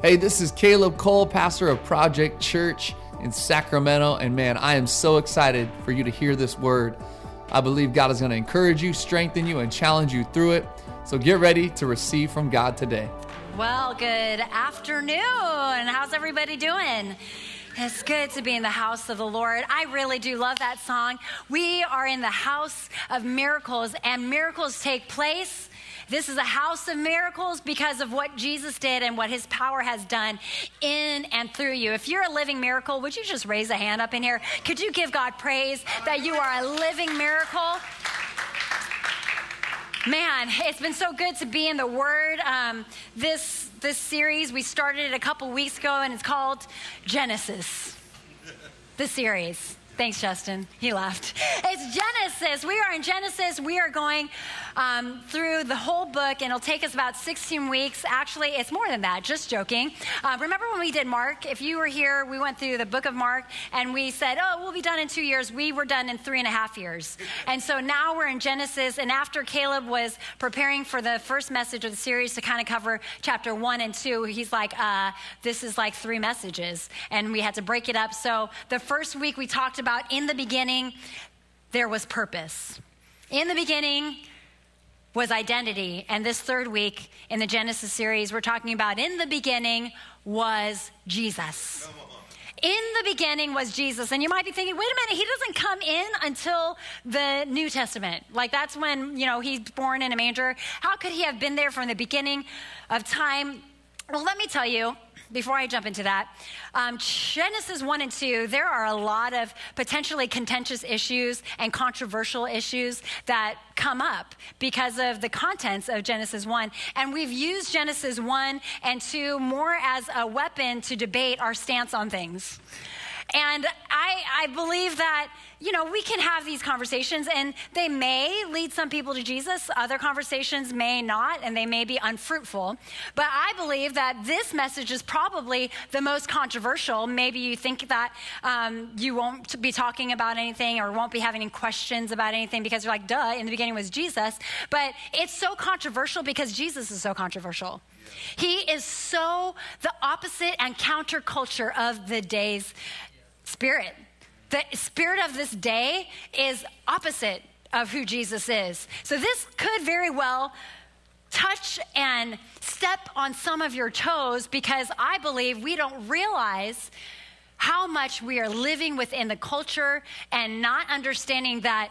Hey, this is Caleb Cole, pastor of Project Church in Sacramento. And man, I am so excited for you to hear this word. I believe God is going to encourage you, strengthen you, and challenge you through it. So get ready to receive from God today. Well, good afternoon. How's everybody doing? It's good to be in the house of the Lord. I really do love that song. We are in the house of miracles, and miracles take place this is a house of miracles because of what Jesus did and what his power has done in and through you. If you're a living miracle, would you just raise a hand up in here? Could you give God praise that you are a living miracle? Man, it's been so good to be in the Word. Um, this this series we started it a couple weeks ago, and it's called Genesis. The series. Thanks, Justin. He laughed. It's Genesis. We are in Genesis. We are going um, through the whole book, and it'll take us about 16 weeks. Actually, it's more than that, just joking. Uh, remember when we did Mark? If you were here, we went through the book of Mark, and we said, oh, we'll be done in two years. We were done in three and a half years. And so now we're in Genesis, and after Caleb was preparing for the first message of the series to kind of cover chapter one and two, he's like, uh, this is like three messages, and we had to break it up. So the first week we talked about about in the beginning, there was purpose. In the beginning was identity. And this third week in the Genesis series, we're talking about in the beginning was Jesus. In the beginning was Jesus. And you might be thinking, wait a minute, he doesn't come in until the New Testament. Like that's when, you know, he's born in a manger. How could he have been there from the beginning of time? Well, let me tell you, before I jump into that, um, Genesis 1 and 2, there are a lot of potentially contentious issues and controversial issues that come up because of the contents of Genesis 1. And we've used Genesis 1 and 2 more as a weapon to debate our stance on things. And I, I believe that, you know, we can have these conversations and they may lead some people to Jesus. Other conversations may not, and they may be unfruitful. But I believe that this message is probably the most controversial. Maybe you think that um, you won't be talking about anything or won't be having any questions about anything because you're like, duh, in the beginning was Jesus. But it's so controversial because Jesus is so controversial. He is so the opposite and counterculture of the days spirit. The spirit of this day is opposite of who Jesus is. So this could very well touch and step on some of your toes because I believe we don't realize how much we are living within the culture and not understanding that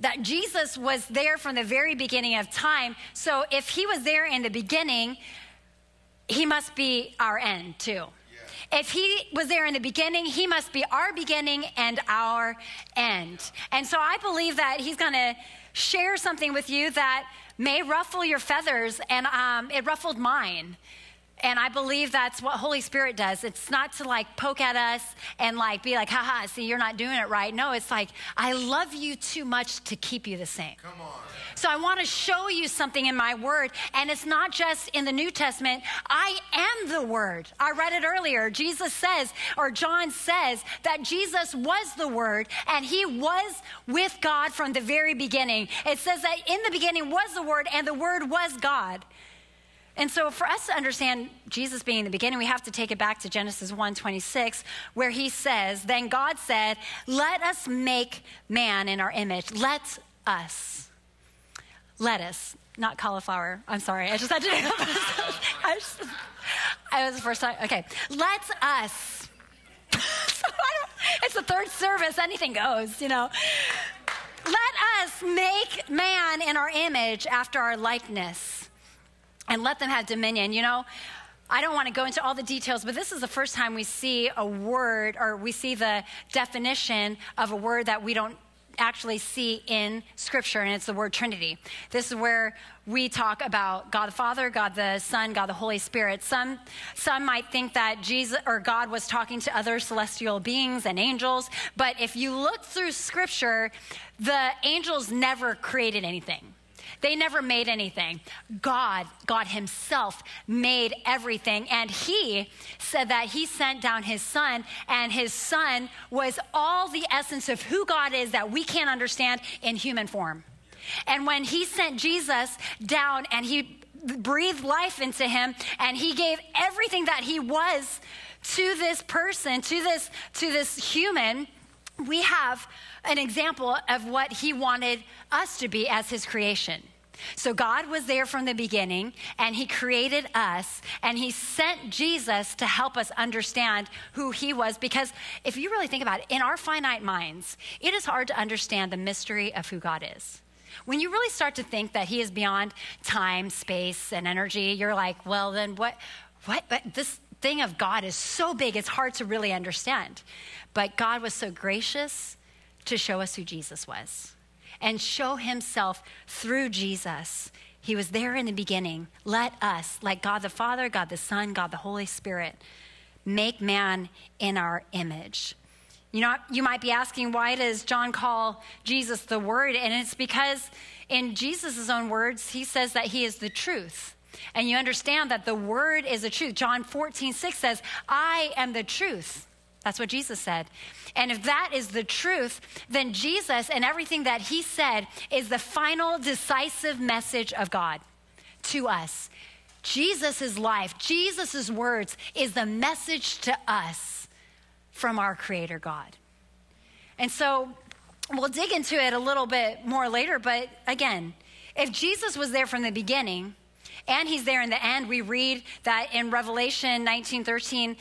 that Jesus was there from the very beginning of time. So if he was there in the beginning, he must be our end too. If he was there in the beginning, he must be our beginning and our end. And so I believe that he's going to share something with you that may ruffle your feathers, and um, it ruffled mine. And I believe that's what Holy Spirit does. It's not to like poke at us and like be like, haha, see, you're not doing it right. No, it's like, I love you too much to keep you the same. Come on. So I want to show you something in my word. And it's not just in the New Testament. I am the word. I read it earlier. Jesus says, or John says, that Jesus was the word and he was with God from the very beginning. It says that in the beginning was the word and the word was God. And so for us to understand Jesus being the beginning, we have to take it back to Genesis 1:26 where he says, "Then God said, "Let us make man in our image. Let us lettuce, not cauliflower. I'm sorry. I just had to I, just, I was the first time. Okay. Let us it's the third service, anything goes, you know. Let us make man in our image after our likeness and let them have dominion. You know, I don't want to go into all the details, but this is the first time we see a word or we see the definition of a word that we don't actually see in Scripture, and it's the word Trinity. This is where we talk about God the Father, God the Son, God the Holy Spirit. Some, some might think that Jesus or God was talking to other celestial beings and angels, but if you look through Scripture, the angels never created anything. They never made anything. God, God Himself made everything. And He said that He sent down His Son, and His Son was all the essence of who God is that we can't understand in human form. And when He sent Jesus down and He breathed life into him and he gave everything that he was to this person, to this, to this human, we have an example of what he wanted us to be as his creation. So God was there from the beginning and he created us and he sent Jesus to help us understand who he was because if you really think about it, in our finite minds, it is hard to understand the mystery of who God is. When you really start to think that he is beyond time, space, and energy, you're like, well, then what, what, but this thing of God is so big, it's hard to really understand. But God was so gracious to show us who Jesus was and show himself through Jesus. He was there in the beginning. Let us, like God the Father, God the Son, God the Holy Spirit, make man in our image. You know, you might be asking, why does John call Jesus the Word? And it's because, in Jesus' own words, he says that he is the truth. And you understand that the Word is the truth. John 14, 6 says, I am the truth. That's what Jesus said. And if that is the truth, then Jesus and everything that he said is the final decisive message of God to us. Jesus' life, Jesus' words is the message to us from our Creator God. And so we'll dig into it a little bit more later, but again, if Jesus was there from the beginning and he's there in the end, we read that in Revelation 19 13,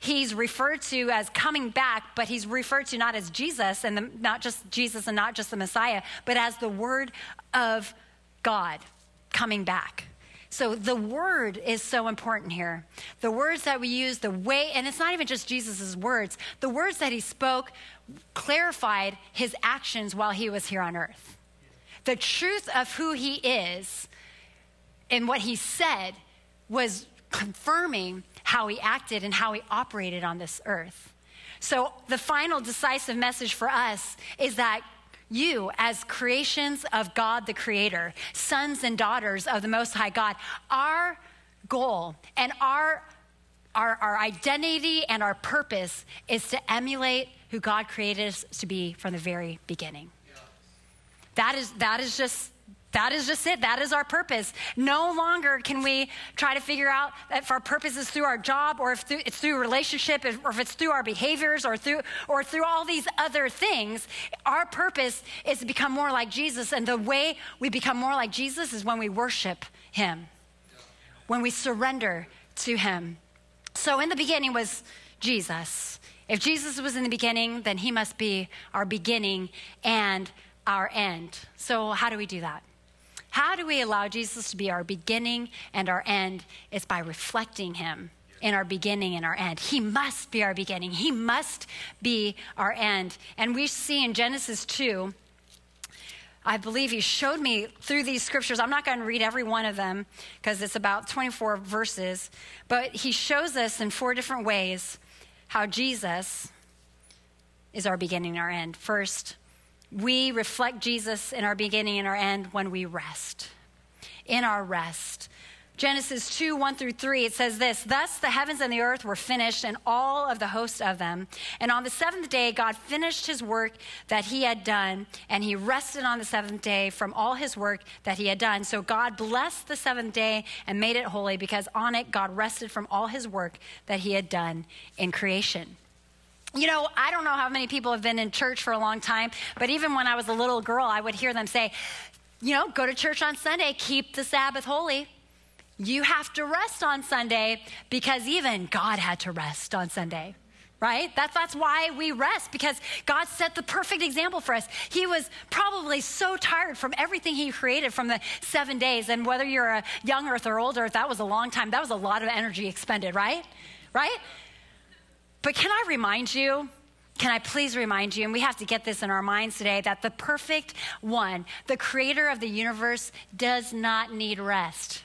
he's referred to as coming back, but he's referred to not as Jesus and the, not just Jesus and not just the Messiah, but as the Word of God coming back. So the word is so important here. The words that we use, the way, and it's not even just Jesus' words, the words that he spoke clarified his actions while he was here on earth. The truth of who he is and what he said was confirming how he acted and how he operated on this earth. So, the final decisive message for us is that you, as creations of God the Creator, sons and daughters of the Most High God, our goal and our, our, our identity and our purpose is to emulate who God created us to be from the very beginning. That is, that is just that is just it. That is our purpose. No longer can we try to figure out if our purpose is through our job or if it's through relationship or if it's through our behaviors or through, or through all these other things. Our purpose is to become more like Jesus. And the way we become more like Jesus is when we worship him, when we surrender to him. So in the beginning was Jesus. If Jesus was in the beginning, then he must be our beginning and our end. So how do we do that? How do we allow Jesus to be our beginning and our end? It's by reflecting him in our beginning and our end. He must be our beginning, he must be our end. And we see in Genesis 2. I believe he showed me through these scriptures. I'm not going to read every one of them because it's about 24 verses, but he shows us in four different ways how Jesus is our beginning and our end. First, we reflect Jesus in our beginning and our end when we rest. In our rest. Genesis 2 1 through 3, it says this Thus the heavens and the earth were finished, and all of the host of them. And on the seventh day, God finished his work that he had done, and he rested on the seventh day from all his work that he had done. So God blessed the seventh day and made it holy, because on it God rested from all his work that he had done in creation. You know, I don't know how many people have been in church for a long time, but even when I was a little girl, I would hear them say, you know, go to church on Sunday, keep the Sabbath holy. You have to rest on Sunday because even God had to rest on Sunday right? That's, that's why we rest because God set the perfect example for us. He was probably so tired from everything He created from the seven days. And whether you're a young earth or old earth, that was a long time. That was a lot of energy expended, right? Right? But can I remind you? Can I please remind you, and we have to get this in our minds today, that the perfect one, the creator of the universe, does not need rest.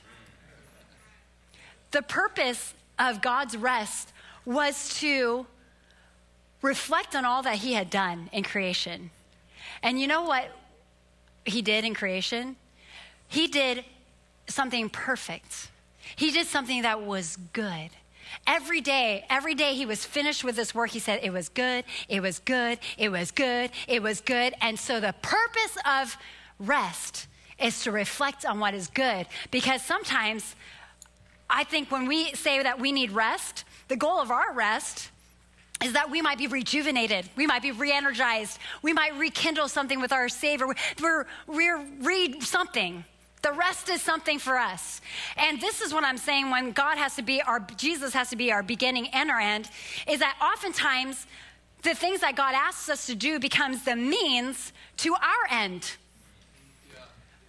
The purpose of God's rest was to reflect on all that he had done in creation. And you know what he did in creation? He did something perfect. He did something that was good. Every day, every day he was finished with this work, he said, It was good, it was good, it was good, it was good. And so the purpose of rest is to reflect on what is good. Because sometimes I think when we say that we need rest, the goal of our rest is that we might be rejuvenated, we might be re energized, we might rekindle something with our Savior, we're, we're read something. The rest is something for us. And this is what I'm saying when God has to be our, Jesus has to be our beginning and our end, is that oftentimes the things that God asks us to do becomes the means to our end.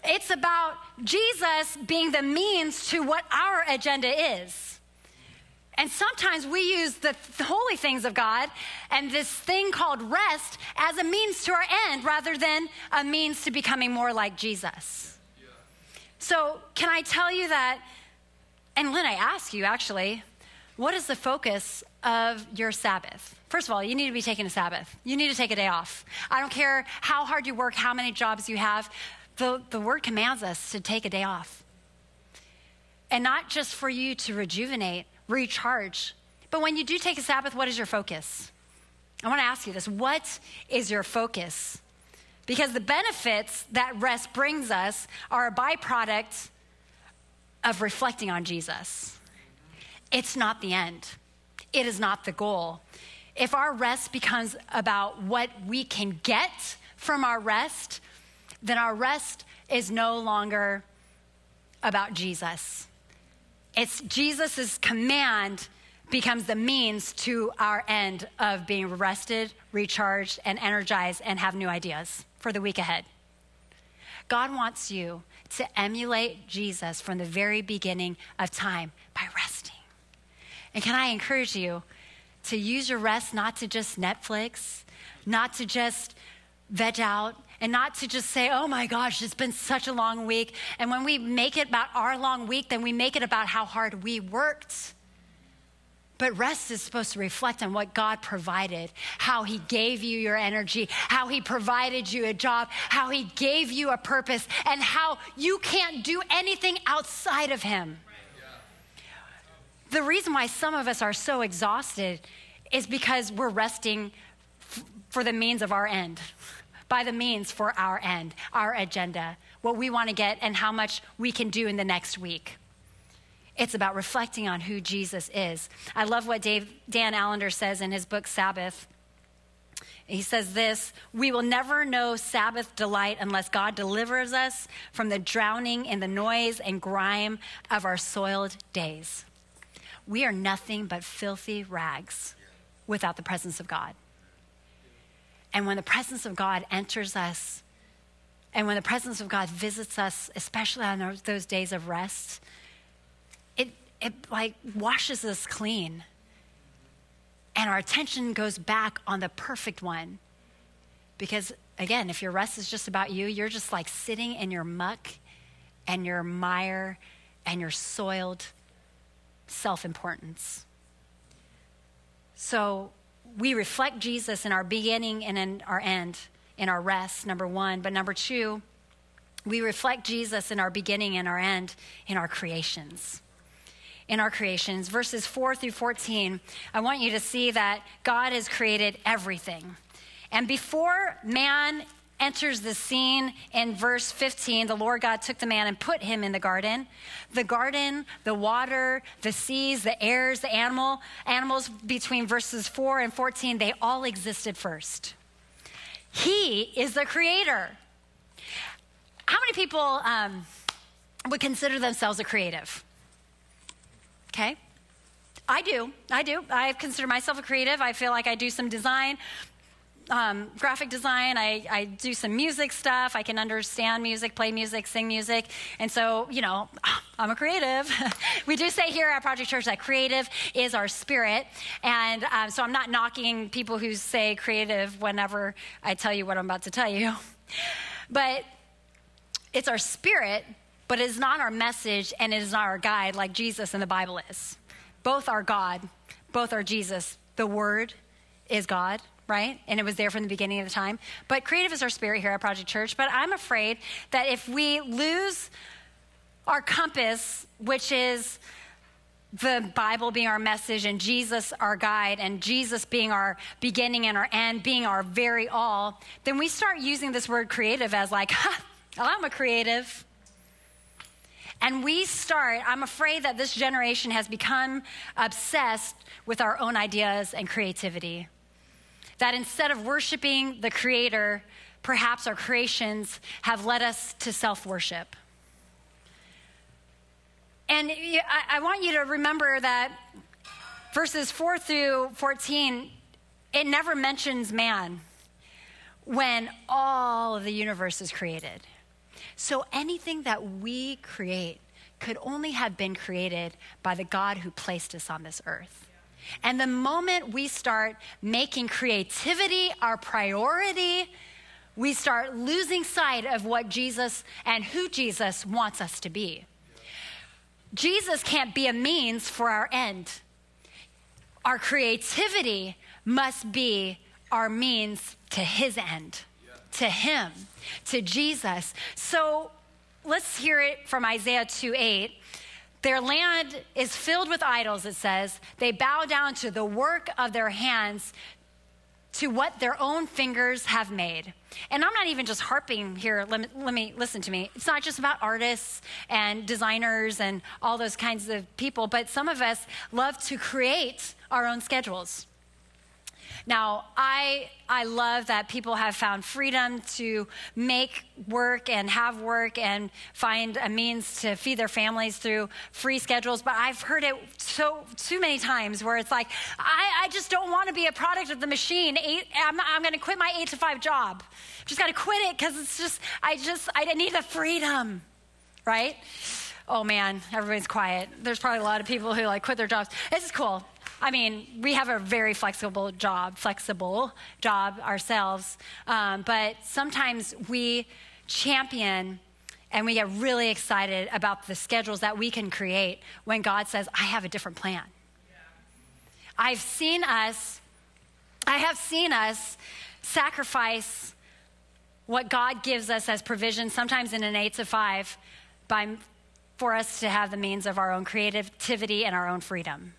It's about Jesus being the means to what our agenda is. And sometimes we use the, the, holy things of God and this thing called rest as a means to our end rather than a means to becoming more like Jesus. So, can I tell you that? And Lynn, I ask you actually, what is the focus of your Sabbath? First of all, you need to be taking a Sabbath. You need to take a day off. I don't care how hard you work, how many jobs you have, the, the word commands us to take a day off. And not just for you to rejuvenate, recharge, but when you do take a Sabbath, what is your focus? I want to ask you this what is your focus? Because the benefits that rest brings us are a byproduct of reflecting on Jesus. It's not the end, it is not the goal. If our rest becomes about what we can get from our rest, then our rest is no longer about Jesus. It's Jesus' command becomes the means to our end of being rested, recharged, and energized and have new ideas for the week ahead. God wants you to emulate Jesus from the very beginning of time by resting. And can I encourage you to use your rest not to just Netflix, not to just veg out, and not to just say, oh my gosh, it's been such a long week. And when we make it about our long week, then we make it about how hard we worked. But rest is supposed to reflect on what God provided, how He gave you your energy, how He provided you a job, how He gave you a purpose, and how you can't do anything outside of Him. The reason why some of us are so exhausted is because we're resting f- for the means of our end by the means for our end, our agenda, what we want to get, and how much we can do in the next week. It's about reflecting on who Jesus is. I love what Dave, Dan Allender says in his book, Sabbath. He says this We will never know Sabbath delight unless God delivers us from the drowning in the noise and grime of our soiled days. We are nothing but filthy rags without the presence of God. And when the presence of God enters us, and when the presence of God visits us, especially on those days of rest, it, like washes us clean. And our attention goes back on the perfect one. Because again, if your rest is just about you, you're just like sitting in your muck and your mire and your soiled self importance. So we reflect Jesus in our beginning and in our end, in our rest, number one. But number two, we reflect Jesus in our beginning and our end in our creations. In our creations, verses 4 through 14, I want you to see that God has created everything. And before man enters the scene in verse 15. The Lord God took the man and put him in the garden. The garden, the water, the seas, the airs, the animal, animals between verses 4 and 14, they all existed first. He is the creator. How many people um, would consider themselves a creative? Okay. I do. I do. I consider myself a creative. I feel like I do some design um, graphic design. I, I do some music stuff. I can understand music, play music, sing music. And so, you know, I'm a creative. we do say here at Project Church that creative is our spirit. And um, so I'm not knocking people who say creative whenever I tell you what I'm about to tell you. But it's our spirit, but it is not our message and it is not our guide like Jesus in the Bible is. Both are God, both are Jesus. The Word is God right? And it was there from the beginning of the time. But creative is our spirit here at Project Church. But I'm afraid that if we lose our compass, which is the Bible being our message and Jesus our guide and Jesus being our beginning and our end, being our very all, then we start using this word creative as like, I'm a creative. And we start, I'm afraid that this generation has become obsessed with our own ideas and creativity. That instead of worshiping the Creator, perhaps our creations have led us to self worship. And I want you to remember that verses 4 through 14, it never mentions man when all of the universe is created. So anything that we create could only have been created by the God who placed us on this earth. And the moment we start making creativity our priority, we start losing sight of what Jesus and who Jesus wants us to be. Jesus can't be a means for our end. Our creativity must be our means to his end, to him, to Jesus. So let's hear it from Isaiah 2 8. Their land is filled with idols, it says. They bow down to the work of their hands, to what their own fingers have made. And I'm not even just harping here. Let me, let me, listen to me. It's not just about artists and designers and all those kinds of people, but some of us love to create our own schedules. Now, I, I love that people have found freedom to make work and have work and find a means to feed their families through free schedules, but I've heard it so too many times where it's like, I, I just don't want to be a product of the machine. Eight, I'm, I'm going to quit my eight to five job. Just got to quit it because it's just, I just, I need the freedom, right? Oh man, everybody's quiet. There's probably a lot of people who like quit their jobs. This is cool. I mean, we have a very flexible job, flexible job ourselves, um, but sometimes we champion and we get really excited about the schedules that we can create when God says, I have a different plan. I've seen us, I have seen us sacrifice what God gives us as provision, sometimes in an eight to five, by, for us to have the means of our own creativity and our own freedom.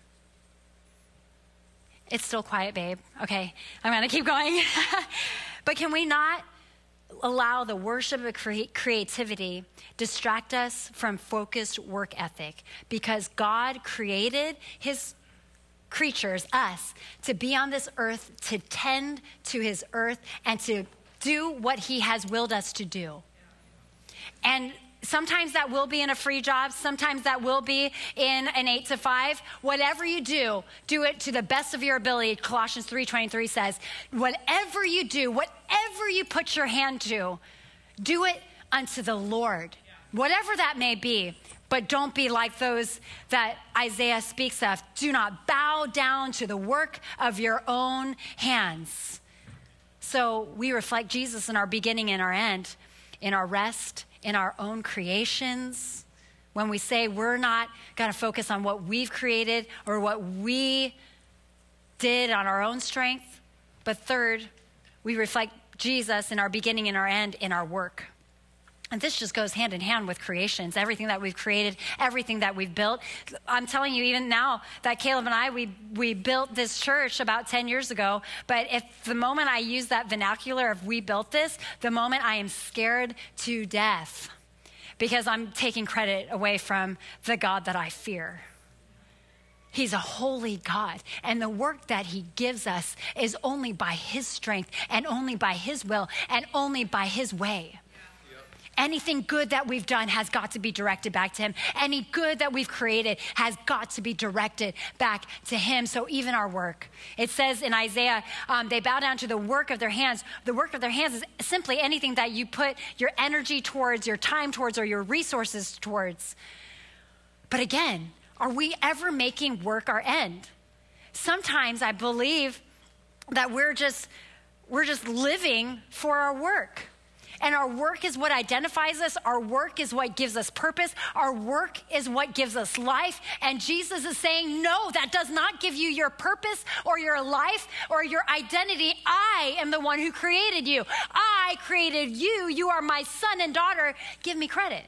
It's still quiet, babe. Okay, I'm gonna keep going. but can we not allow the worship of cre- creativity distract us from focused work ethic? Because God created his creatures, us, to be on this earth, to tend to his earth, and to do what he has willed us to do. And Sometimes that will be in a free job. Sometimes that will be in an eight to five. Whatever you do, do it to the best of your ability. Colossians 3.23 says, whatever you do, whatever you put your hand to, do it unto the Lord. Whatever that may be. But don't be like those that Isaiah speaks of. Do not bow down to the work of your own hands. So we reflect Jesus in our beginning and our end, in our rest in our own creations, when we say we're not going to focus on what we've created or what we did on our own strength, but third, we reflect Jesus in our beginning and our end in our work. And this just goes hand in hand with creations, everything that we've created, everything that we've built. I'm telling you, even now that Caleb and I, we, we built this church about 10 years ago. But if the moment I use that vernacular of we built this, the moment I am scared to death because I'm taking credit away from the God that I fear. He's a holy God. And the work that He gives us is only by His strength and only by His will and only by His way. Anything good that we've done has got to be directed back to Him. Any good that we've created has got to be directed back to Him. So even our work. It says in Isaiah, um, they bow down to the work of their hands. The work of their hands is simply anything that you put your energy towards, your time towards, or your resources towards. But again, are we ever making work our end? Sometimes I believe that we're just we're just living for our work. And our work is what identifies us. Our work is what gives us purpose. Our work is what gives us life. And Jesus is saying, no, that does not give you your purpose or your life or your identity. I am the one who created you. I created you. You are my son and daughter. Give me credit.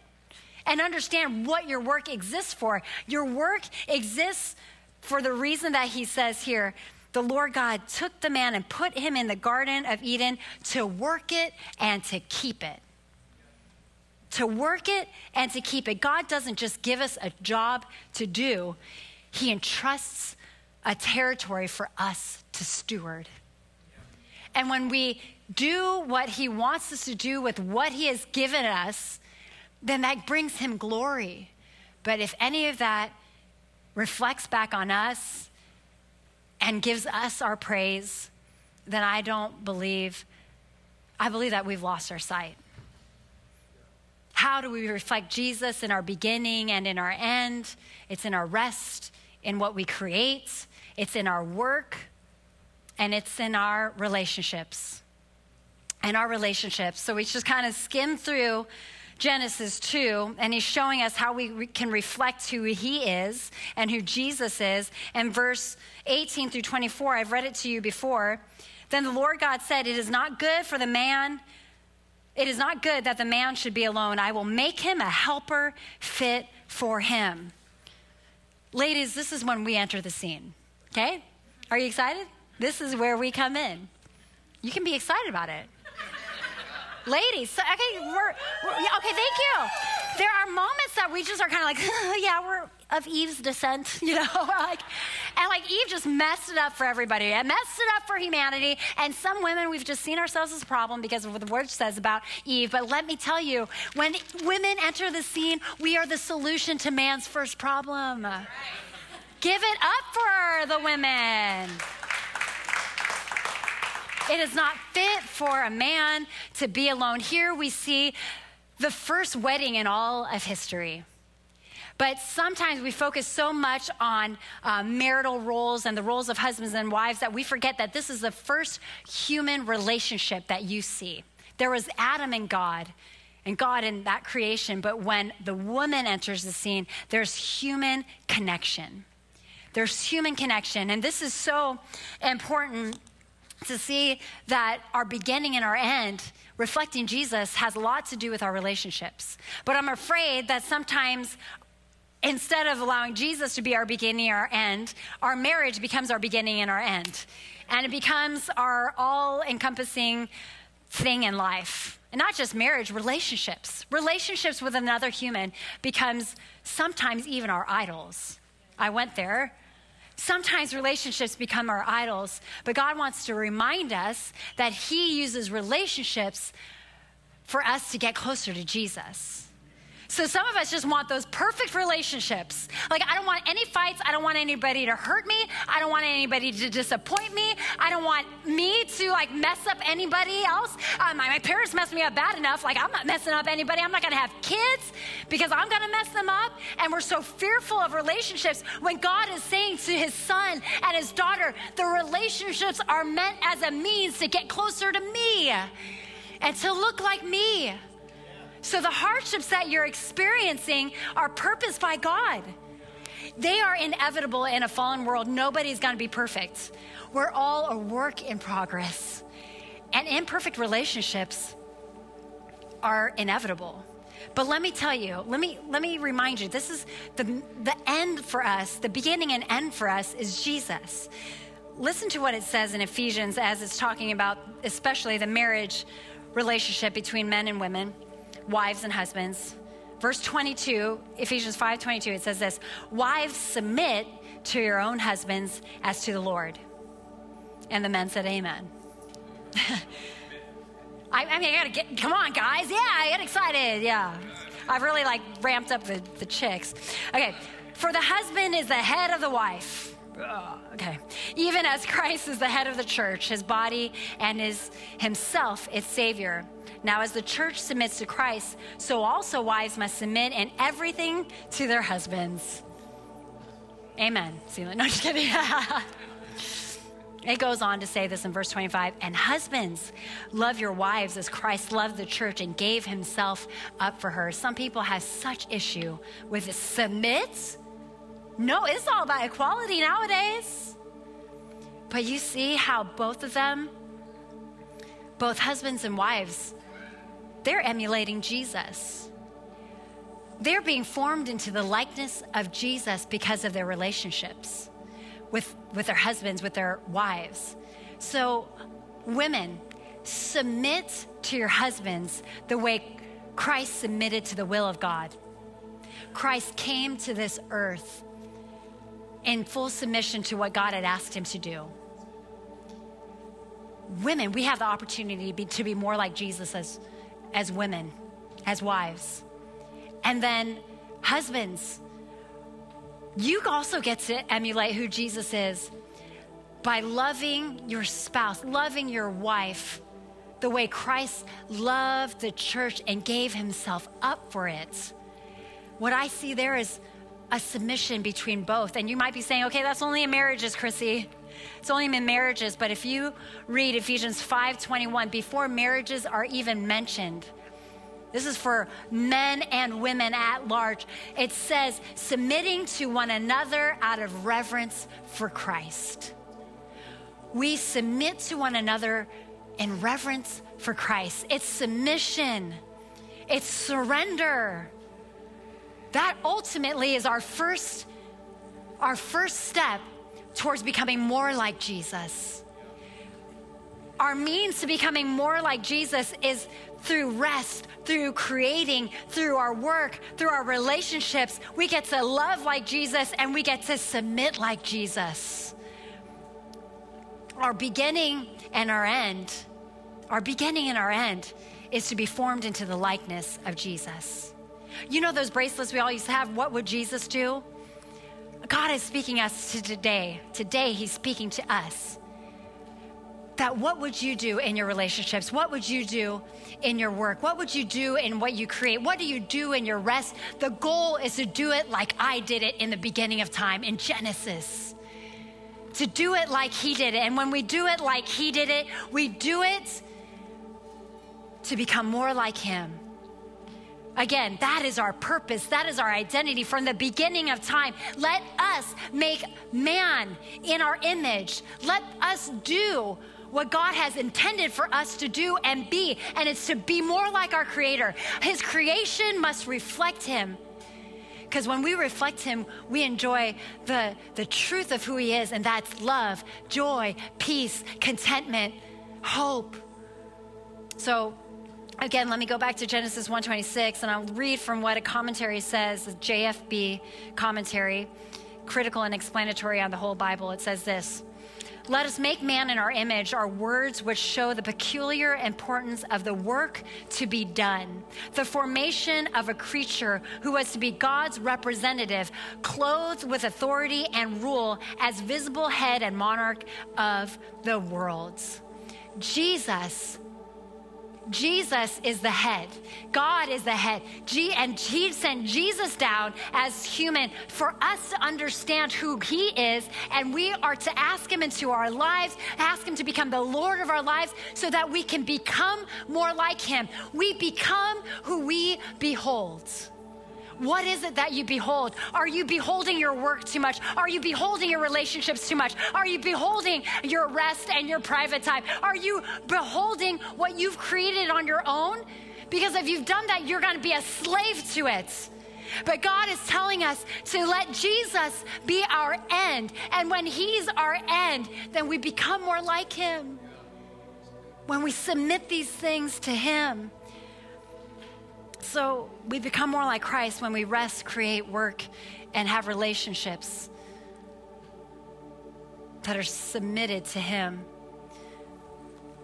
And understand what your work exists for. Your work exists for the reason that he says here the Lord God took the man and put him in the Garden of Eden to work it and to keep it. to work it and to keep it. God doesn't just give us a job to do, He entrusts a territory for us to steward. And when we do what He wants us to do with what He has given us, then that brings Him glory. But if any of that reflects back on us and gives us our praise, then I don't believe, I believe that we've lost our sight. How do we reflect Jesus in our beginning and in our end? It's in our rest, in what we create, it's in our work, and it's in our relationships. And our relationships. So we just kind of skim through Genesis 2, and he's showing us how we re- can reflect who he is and who Jesus is. And verse 18 through 24, I've read it to you before. Then the Lord God said, It is not good for the man it is not good that the man should be alone. I will make him a helper fit for him. Ladies, this is when we enter the scene. Okay? Are you excited? This is where we come in. You can be excited about it. Ladies, okay, we're, we're, okay, thank you. There are moments that we just are kind of like, yeah, we're of Eve's descent, you know, like, and like Eve just messed it up for everybody, and messed it up for humanity. And some women, we've just seen ourselves as a problem because of what the word says about Eve. But let me tell you, when women enter the scene, we are the solution to man's first problem. Right. Give it up for the women. It is not fit for a man to be alone. Here we see the first wedding in all of history. But sometimes we focus so much on uh, marital roles and the roles of husbands and wives that we forget that this is the first human relationship that you see. There was Adam and God, and God in that creation, but when the woman enters the scene, there's human connection. There's human connection. And this is so important to see that our beginning and our end, reflecting Jesus, has a lot to do with our relationships. But I'm afraid that sometimes instead of allowing Jesus to be our beginning and our end, our marriage becomes our beginning and our end. And it becomes our all encompassing thing in life. And not just marriage, relationships. Relationships with another human becomes sometimes even our idols. I went there Sometimes relationships become our idols, but God wants to remind us that He uses relationships for us to get closer to Jesus. So some of us just want those perfect relationships. Like, I don't want any fights. I don't want anybody to hurt me. I don't want anybody to disappoint me. I don't want me to like mess up anybody else. Um, my, my parents messed me up bad enough. Like, I'm not messing up anybody. I'm not going to have kids because I'm going to mess them up. And we're so fearful of relationships when God is saying to his son and his daughter, the relationships are meant as a means to get closer to me and to look like me. So the hardships that you're experiencing are purposed by God. They are inevitable in a fallen world. Nobody's going to be perfect. We're all a work in progress. And imperfect relationships are inevitable. But let me tell you, let me let me remind you, this is the the end for us, the beginning and end for us is Jesus. Listen to what it says in Ephesians as it's talking about especially the marriage relationship between men and women wives and husbands. Verse 22, Ephesians 5 22, it says this Wives, submit to your own husbands as to the Lord. And the men said, Amen. I, I, mean, I gotta get, come on, guys. Yeah, I get excited. Yeah. I've really like ramped up the, the chicks. Okay. For the husband is the head of the wife. okay. Even as Christ is the head of the church, his body, and is himself its savior. Now, as the church submits to Christ, so also wives must submit in everything to their husbands. Amen. No, just kidding. it goes on to say this in verse 25 and husbands love your wives as christ loved the church and gave himself up for her some people have such issue with it submit no it's all about equality nowadays but you see how both of them both husbands and wives they're emulating Jesus. They're being formed into the likeness of Jesus because of their relationships with, with their husbands, with their wives. So, women, submit to your husbands the way Christ submitted to the will of God. Christ came to this earth in full submission to what God had asked him to do. Women, we have the opportunity to be, to be more like Jesus as, as women, as wives. And then, husbands, you also get to emulate who Jesus is by loving your spouse, loving your wife the way Christ loved the church and gave himself up for it. What I see there is a submission between both. And you might be saying, okay, that's only in marriages, Chrissy. It's only in marriages, but if you read Ephesians 5:21 before marriages are even mentioned, this is for men and women at large. It says, submitting to one another out of reverence for Christ. We submit to one another in reverence for Christ. It's submission, it's surrender. That ultimately is our first our first step towards becoming more like Jesus. Our means to becoming more like Jesus is through rest, through creating, through our work, through our relationships. We get to love like Jesus and we get to submit like Jesus. Our beginning and our end, our beginning and our end is to be formed into the likeness of Jesus. You know those bracelets we all used to have? What would Jesus do? God is speaking us to today. Today, He's speaking to us. That what would you do in your relationships? What would you do in your work? What would you do in what you create? What do you do in your rest? The goal is to do it like I did it in the beginning of time in Genesis. To do it like He did it. And when we do it like He did it, we do it to become more like Him. Again, that is our purpose. That is our identity from the beginning of time. Let us make man in our image. Let us do what God has intended for us to do and be, and it's to be more like our Creator. His creation must reflect Him. Because when we reflect Him, we enjoy the, the truth of who He is, and that's love, joy, peace, contentment, hope. So, again, let me go back to Genesis 126 and I'll read from what a commentary says, the JFB commentary, critical and explanatory on the whole Bible. It says this. Let us make man in our image are words which show the peculiar importance of the work to be done. The formation of a creature who was to be God's representative, clothed with authority and rule as visible head and monarch of the worlds. Jesus Jesus is the head. God is the head. G- and He sent Jesus down as human for us to understand who He is. And we are to ask Him into our lives, ask Him to become the Lord of our lives so that we can become more like Him. We become who we behold. What is it that you behold? Are you beholding your work too much? Are you beholding your relationships too much? Are you beholding your rest and your private time? Are you beholding what you've created on your own? Because if you've done that, you're going to be a slave to it. But God is telling us to let Jesus be our end. And when He's our end, then we become more like Him. When we submit these things to Him. So we become more like Christ when we rest, create, work, and have relationships that are submitted to Him.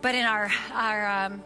But in our, our um,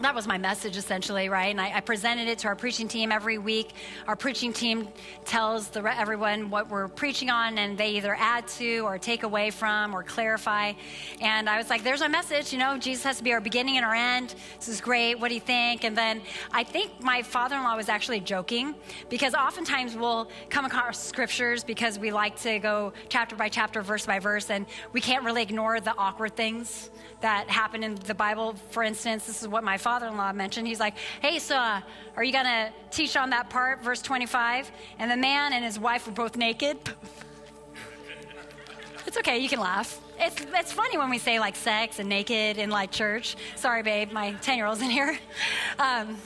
that was my message essentially, right? And I, I, presented it to our preaching team every week. Our preaching team tells the, everyone what we're preaching on, and they either add to or take away from or clarify. And I was like, "There's our message. You know, Jesus has to be our beginning and our end. This is great. What do you think?" And then I think my father-in-law was actually joking because oftentimes we'll come across scriptures because we like to go chapter by chapter, verse by verse, and we can't really ignore the awkward things that happen in the Bible. For instance, this is what my father in law mentioned. He's like, Hey, so uh, are you going to teach on that part, verse 25? And the man and his wife were both naked. it's okay, you can laugh. It's, it's funny when we say like sex and naked in like church. Sorry, babe, my 10 year old's in here. Um,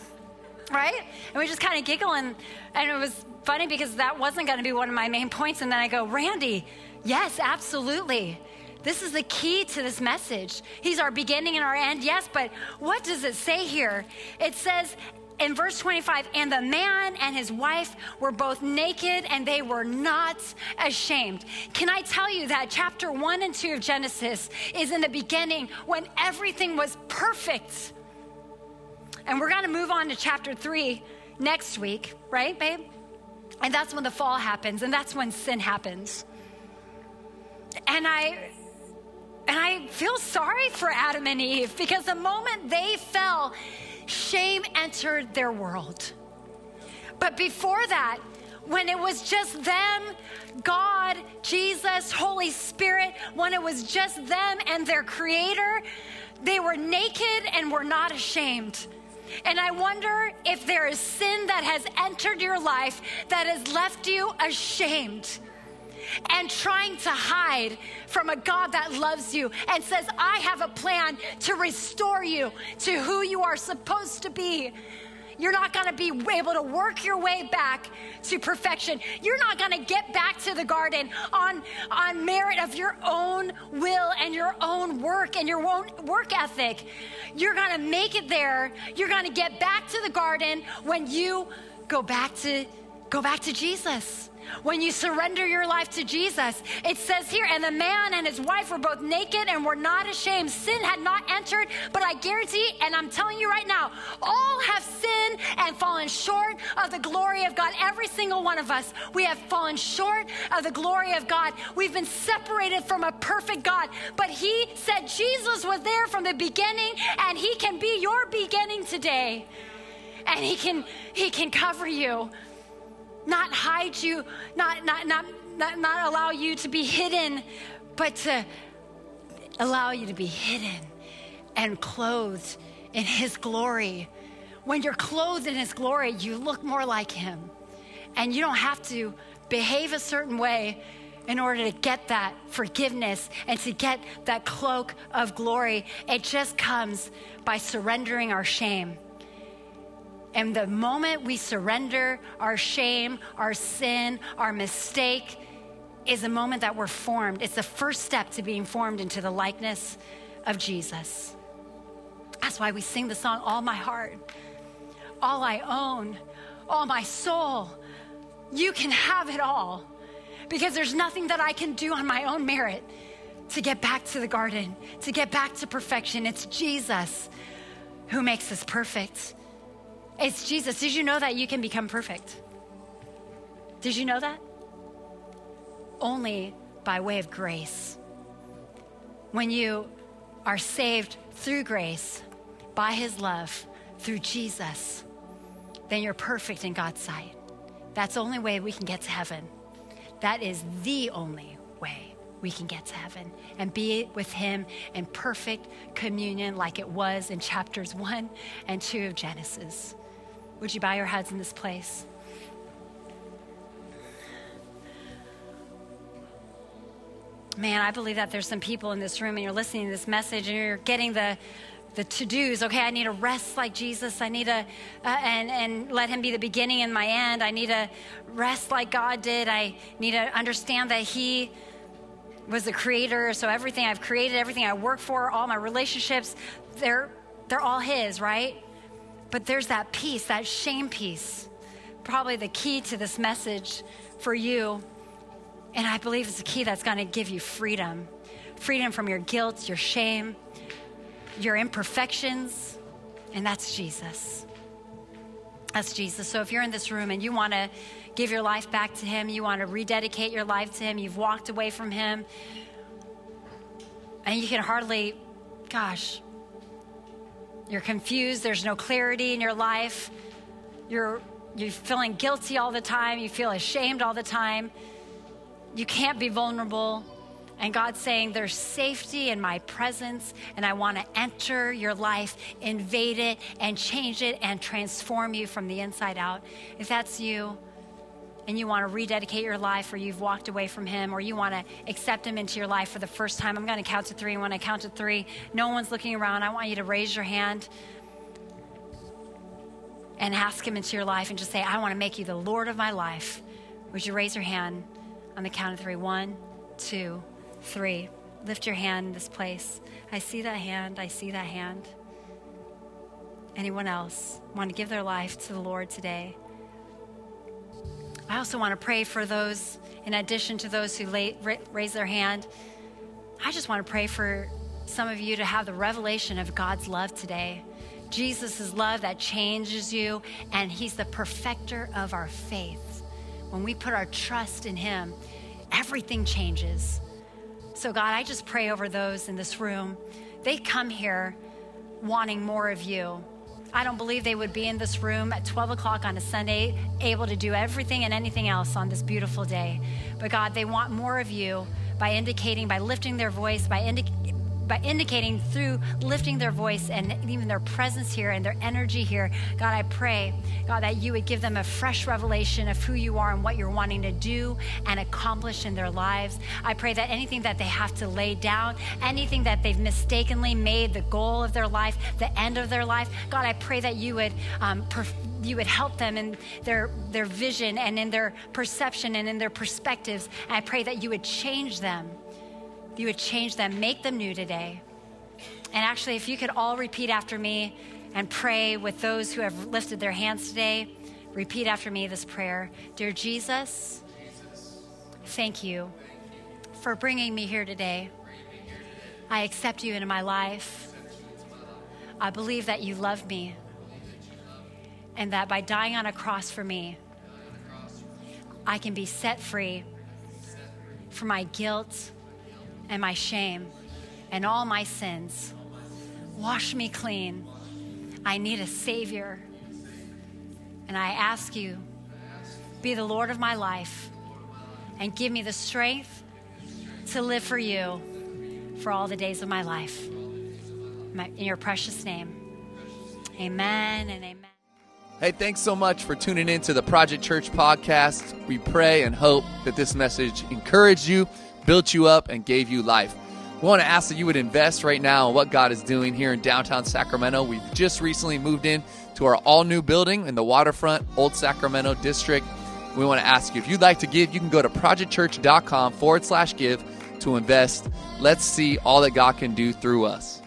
right? And we just kind of giggle, and, and it was funny because that wasn't going to be one of my main points. And then I go, Randy, yes, absolutely. This is the key to this message. He's our beginning and our end, yes, but what does it say here? It says, in verse 25, and the man and his wife were both naked and they were not ashamed. Can I tell you that chapter 1 and 2 of Genesis is in the beginning when everything was perfect? And we're going to move on to chapter 3 next week, right, babe? And that's when the fall happens and that's when sin happens. And I and I feel sorry for Adam and Eve because the moment they fell, shame entered their world. But before that, when it was just them, God, Jesus, Holy Spirit, when it was just them and their Creator, they were naked and were not ashamed. And I wonder if there is sin that has entered your life that has left you ashamed and trying to hide from a God that loves you and says, I have a plan to restore you to who you are supposed to be. You're not going to be able to work your way back to perfection. You're not going to get back to the garden on, on merit of your own will and your own work and your own work ethic. You're going to make it there. You're going to get back to the garden when you go back to go back to Jesus when you surrender your life to Jesus. It says here, and the man and his wife were both naked and were not ashamed. Sin had not entered, but I guarantee, and I'm telling you right now, all have sinned and fallen short of the glory of God. Every single one of us, we have fallen short of the glory of God. We've been separated from a perfect God, but He said Jesus was there from the beginning, and He can be your beginning today. And he can he can cover you not hide you, not, not, not, not, not allow you to be hidden, but to allow you to be hidden and clothed in His glory. When you're clothed in His glory, you look more like Him. And you don't have to behave a certain way in order to get that forgiveness and to get that cloak of glory. It just comes by surrendering our shame and the moment we surrender our shame, our sin, our mistake, is a moment that we're formed. It's the first step to being formed into the likeness of Jesus. That's why we sing the song, All My Heart, All I Own, All My Soul. You can have it all because there's nothing that I can do on my own merit to get back to the garden, to get back to perfection. It's Jesus who makes us perfect. It's Jesus. Did you know that you can become perfect? Did you know that? Only by way of grace. When you are saved through grace, by his love, through Jesus, then you're perfect in God's sight. That's the only way we can get to heaven. That is the only way we can get to heaven and be with him in perfect communion like it was in chapters 1 and 2 of Genesis. Would you bow your heads in this place? Man, I believe that there's some people in this room and you're listening to this message and you're getting the the to-dos. Okay, I need to rest like Jesus. I need to uh, and and let him be the beginning and my end. I need to rest like God did. I need to understand that he was the creator, so everything I've created, everything I work for, all my relationships, they're they're all his, right? But there's that peace, that shame piece, probably the key to this message for you. And I believe it's the key that's going to give you freedom freedom from your guilt, your shame, your imperfections. And that's Jesus. That's Jesus. So if you're in this room and you want to give your life back to Him, you want to rededicate your life to Him, you've walked away from Him, and you can hardly, gosh, you're confused, there's no clarity in your life. You're you're feeling guilty all the time, you feel ashamed all the time. You can't be vulnerable. And God's saying, There's safety in my presence, and I want to enter your life, invade it, and change it, and transform you from the inside out. If that's you, and you want to rededicate your life or you've walked away from him or you want to accept him into your life for the first time, I'm going to count to three. And when I count to three, no one's looking around. I want you to raise your hand and ask him into your life and just say, I want to make you the Lord of my life. Would you raise your hand on the count of three? One, two, three. Lift your hand in this place. I see that hand. I see that hand. Anyone else want to give their life to the Lord today? I also want to pray for those, in addition to those who lay, raise their hand. I just want to pray for some of you to have the revelation of God's love today. Jesus' love that changes you, and He's the perfecter of our faith. When we put our trust in Him, everything changes. So, God, I just pray over those in this room. They come here wanting more of you. I don't believe they would be in this room at 12 o'clock on a Sunday, able to do everything and anything else on this beautiful day. But God, they want more of you by indicating, by lifting their voice, by indicating by indicating through lifting their voice and even their presence here and their energy here. God, I pray, God, that you would give them a fresh revelation of who you are and what you're wanting to do and accomplish in their lives. I pray that anything that they have to lay down, anything that they've mistakenly made the goal of their life, the end of their life, God, I pray that you would. Um, perf- you would help them in their, their vision and in their perception and in their perspectives. And I pray that you would change them you would change them, make them new today. And actually, if you could all repeat after me and pray with those who have lifted their hands today, repeat after me this prayer Dear Jesus, thank you for bringing me here today. I accept you into my life. I believe that you love me and that by dying on a cross for me, I can be set free from my guilt and my shame and all my sins. Wash me clean. I need a Savior. And I ask you, be the Lord of my life and give me the strength to live for you for all the days of my life. In your precious name. Amen and amen. Hey, thanks so much for tuning in to the Project Church podcast. We pray and hope that this message encouraged you built you up, and gave you life. We want to ask that you would invest right now in what God is doing here in downtown Sacramento. We've just recently moved in to our all new building in the waterfront, Old Sacramento District. We want to ask you if you'd like to give, you can go to projectchurch.com forward slash give to invest. Let's see all that God can do through us.